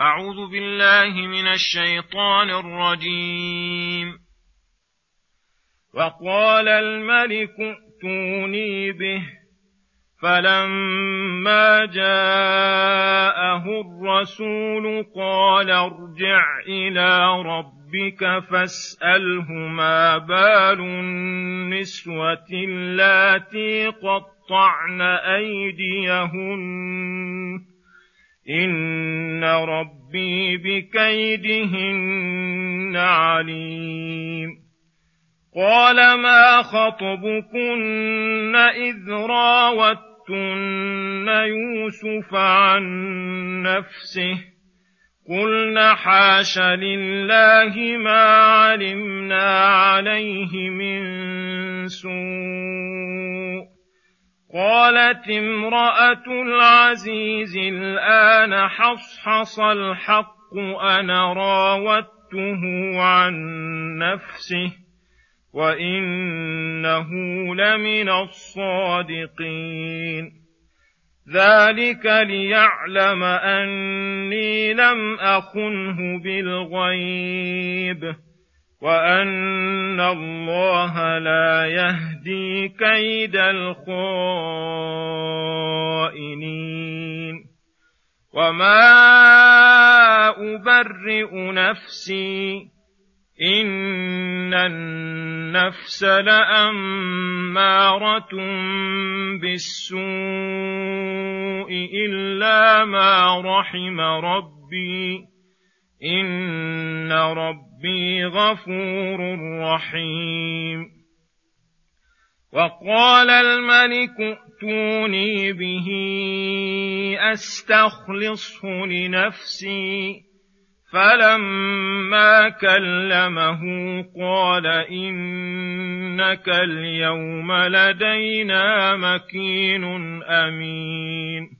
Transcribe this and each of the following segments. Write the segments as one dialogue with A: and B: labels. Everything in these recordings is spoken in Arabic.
A: أعوذ بالله من الشيطان الرجيم. وقال الملك ائتوني به فلما جاءه الرسول قال ارجع إلى ربك فاسأله ما بال النسوة اللاتي قطعن أيديهن. إن ربي بكيدهن عليم قال ما خطبكن إذ راوتن يوسف عن نفسه قلن حاش لله ما علمنا عليه من سوء قالت امرأة العزيز الآن حصحص الحق أنا راودته عن نفسه وإنه لمن الصادقين. ذلك ليعلم أني لم أخنه بالغيب. وان الله لا يهدي كيد الخائنين وما ابرئ نفسي ان النفس لاماره بالسوء الا ما رحم ربي ان ربي غفور رحيم وقال الملك ائتوني به استخلصه لنفسي فلما كلمه قال انك اليوم لدينا مكين امين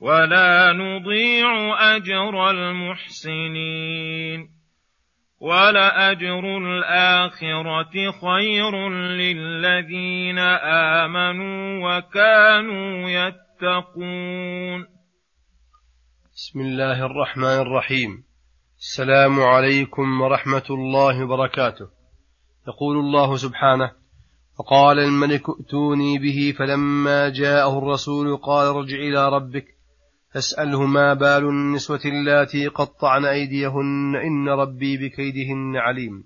A: ولا نضيع أجر المحسنين ولاجر الآخرة خير للذين آمنوا وكانوا يتقون.
B: بسم الله الرحمن الرحيم. السلام عليكم ورحمة الله وبركاته. يقول الله سبحانه فقال الملك ائتوني به فلما جاءه الرسول قال ارجع إلى ربك فاسأله ما بال النسوة اللاتي قطعن أيديهن إن ربي بكيدهن عليم.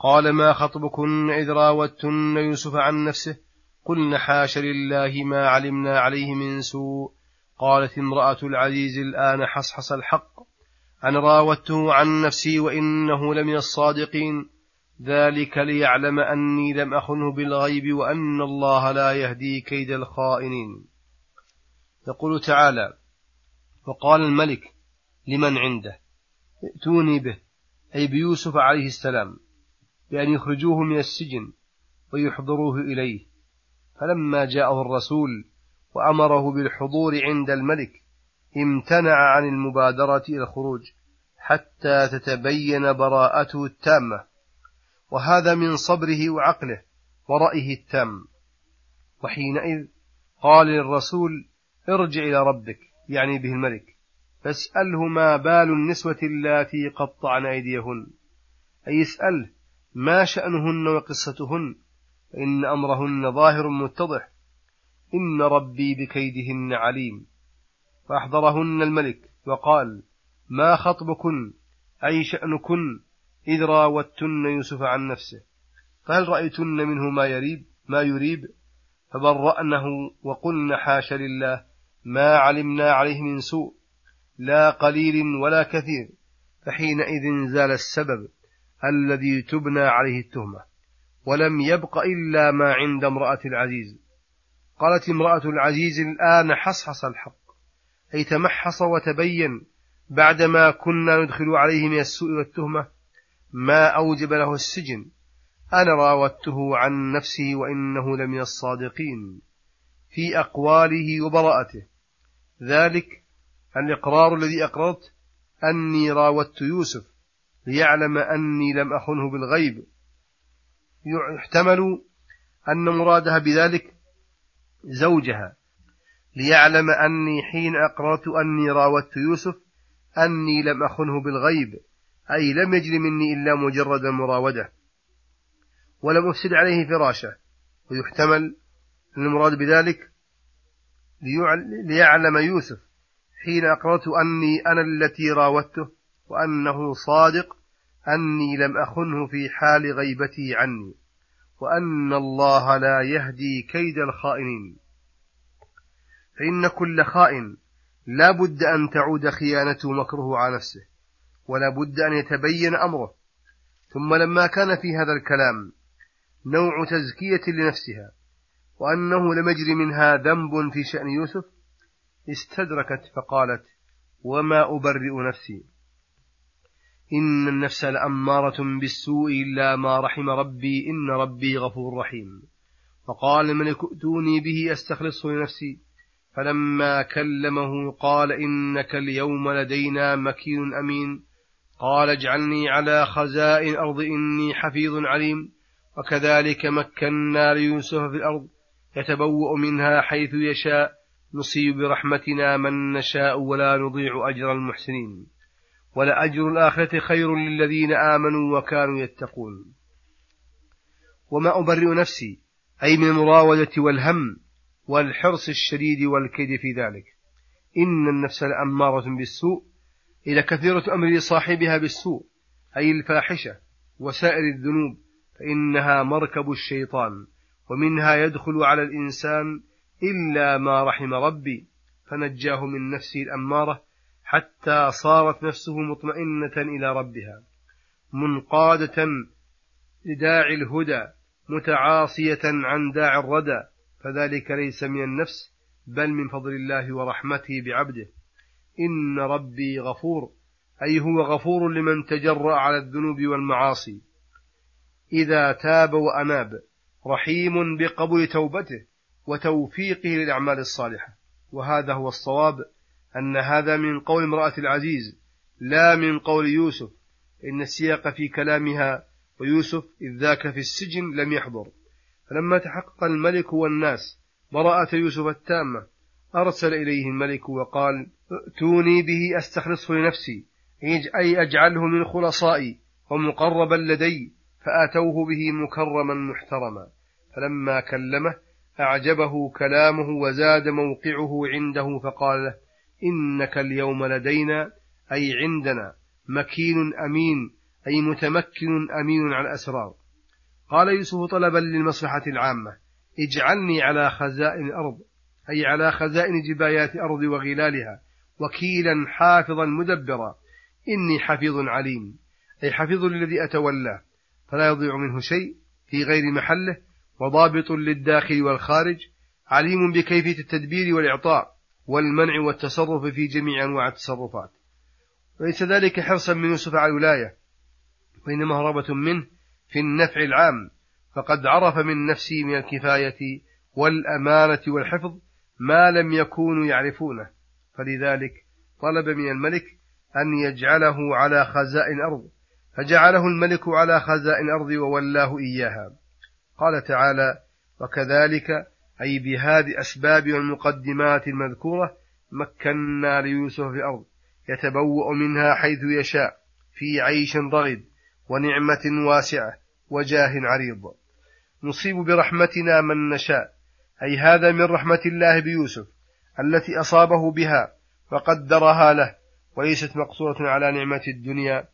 B: قال ما خطبكن إذ راوتن يوسف عن نفسه؟ قلن حاش لله ما علمنا عليه من سوء. قالت امرأة العزيز الآن حصحص الحق. أنا راودته عن نفسي وإنه لمن الصادقين. ذلك ليعلم أني لم أخنه بالغيب وأن الله لا يهدي كيد الخائنين. يقول تعالى وقال الملك لمن عنده ائتوني به أي بيوسف عليه السلام بأن يخرجوه من السجن ويحضروه إليه. فلما جاءه الرسول وأمره بالحضور عند الملك امتنع عن المبادرة إلى الخروج حتى تتبين براءته التامة. وهذا من صبره وعقله ورأيه التام. وحينئذ قال للرسول ارجع إلى ربك يعني به الملك. فاسأله ما بال النسوة اللاتي قطعن أيديهن. أي اسأله ما شأنهن وقصتهن فإن أمرهن ظاهر متضح. إن ربي بكيدهن عليم. فأحضرهن الملك وقال ما خطبكن؟ أي شأنكن؟ إذ راوتن يوسف عن نفسه. فهل رأيتن منه ما يريب ما يريب؟ فبرأنه وقلن حاش لله. ما علمنا عليه من سوء لا قليل ولا كثير فحينئذ زال السبب الذي تبنى عليه التهمة ولم يبق إلا ما عند امرأة العزيز. قالت امرأة العزيز الآن حصحص الحق أي تمحص وتبين بعدما كنا ندخل عليه من السوء والتهمة ما أوجب له السجن أنا راودته عن نفسه وإنه لمن الصادقين. في أقواله وبراءته. ذلك الإقرار الذي أقررت أني راودت يوسف ليعلم أني لم أخنه بالغيب. يحتمل أن مرادها بذلك زوجها. ليعلم أني حين أقررت أني راودت يوسف أني لم أخنه بالغيب أي لم يجر مني إلا مجرد المراودة. ولم أفسد عليه فراشه. ويحتمل المراد بذلك ليعلم يوسف حين أقررت أني أنا التي راودته وأنه صادق أني لم أخنه في حال غيبتي عني وأن الله لا يهدي كيد الخائنين. فإن كل خائن لا بد أن تعود خيانته مكره على نفسه ولا بد أن يتبين أمره. ثم لما كان في هذا الكلام نوع تزكية لنفسها وأنه لم يجري منها ذنب في شأن يوسف استدركت فقالت وما أبرئ نفسي. إن النفس لأمارة بالسوء إلا ما رحم ربي إن ربي غفور رحيم. فقال الملك ائتوني به أستخلصه لنفسي. فلما كلمه قال إنك اليوم لدينا مكين أمين. قال اجعلني على خزائن الأرض إني حفيظ عليم. وكذلك مكنا ليوسف في الأرض. يتبوأ منها حيث يشاء نصيب برحمتنا من نشاء ولا نضيع أجر المحسنين. ولأجر الآخرة خير للذين آمنوا وكانوا يتقون. وما أبرئ نفسي أي من المراودة والهم والحرص الشديد والكيد في ذلك. إن النفس لأمارة بالسوء إلى كثيرة أمر صاحبها بالسوء أي الفاحشة وسائر الذنوب فإنها مركب الشيطان. ومنها يدخل على الإنسان إلا ما رحم ربي. فنجاه من نفسه الأمارة حتى صارت نفسه مطمئنة إلى ربها منقادة لداعي الهدى متعاصية عن داعي الردى. فذلك ليس من النفس بل من فضل الله ورحمته بعبده. إن ربي غفور أي هو غفور لمن تجرأ على الذنوب والمعاصي. إذا تاب وأناب رحيم بقبول توبته وتوفيقه للأعمال الصالحة. وهذا هو الصواب أن هذا من قول امرأة العزيز لا من قول يوسف. إن السياق في كلامها ويوسف إذ ذاك في السجن لم يحضر. فلما تحقق الملك والناس براءة يوسف التامة أرسل إليه الملك وقال ائتوني به أستخلصه لنفسي. أي أجعله من خلصائي ومقربا لدي. فأتوه به مكرما محترما فلما كلمه أعجبه كلامه وزاد موقعه عنده فقال له إنك اليوم لدينا أي عندنا مكين أمين أي متمكن أمين على الأسرار قال يوسف طلبا للمصلحة العامة اجعلني على خزائن الأرض أي على خزائن جبايات أرض وغلالها وكيلا حافظا مدبرا إني حفيظ عليم أي حفيظ للذي أتولاه. فلا يضيع منه شيء في غير محله وضابط للداخل والخارج عليم بكيفية التدبير والإعطاء والمنع والتصرف في جميع أنواع التصرفات. وليس ذلك حرصا من يوسف على الولاية وإنما هربة منه في النفع العام. فقد عرف من نفسه من الكفاية والأمانة والحفظ ما لم يكونوا يعرفونه. فلذلك طلب من الملك أن يجعله على خزائن الأرض فجعله الملك على خزائن الأرض وولاه إياها. قال تعالى وكذلك أي بهذه أسباب والمقدمات المذكورة مكنا ليوسف في الأرض يتبوأ منها حيث يشاء في عيش رغد ونعمة واسعة وجاه عريض. نصيب برحمتنا من نشاء أي هذا من رحمة الله بيوسف التي أصابه بها وقدرها له وليست مقصورة على نعمة الدنيا.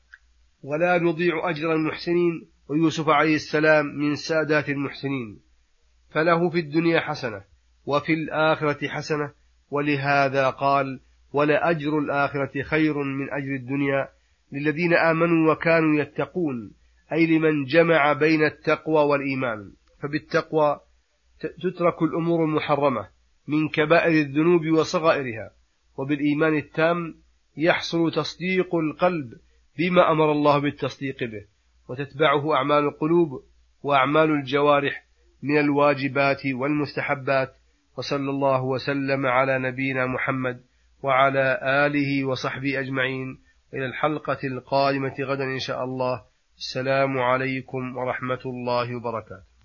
B: ولا نضيع أجر المحسنين ويوسف عليه السلام من سادات المحسنين. فله في الدنيا حسنة وفي الآخرة حسنة ولهذا قال ولأجر الآخرة خير من أجر الدنيا للذين آمنوا وكانوا يتقون أي لمن جمع بين التقوى والإيمان. فبالتقوى تترك الأمور المحرمة من كبائر الذنوب وصغائرها وبالإيمان التام يحصل تصديق القلب بما أمر الله بالتصديق به وتتبعه أعمال القلوب وأعمال الجوارح من الواجبات والمستحبات وصلى الله وسلم على نبينا محمد وعلى آله وصحبه أجمعين. إلى الحلقة القادمة غدا إن شاء الله. السلام عليكم ورحمة الله وبركاته.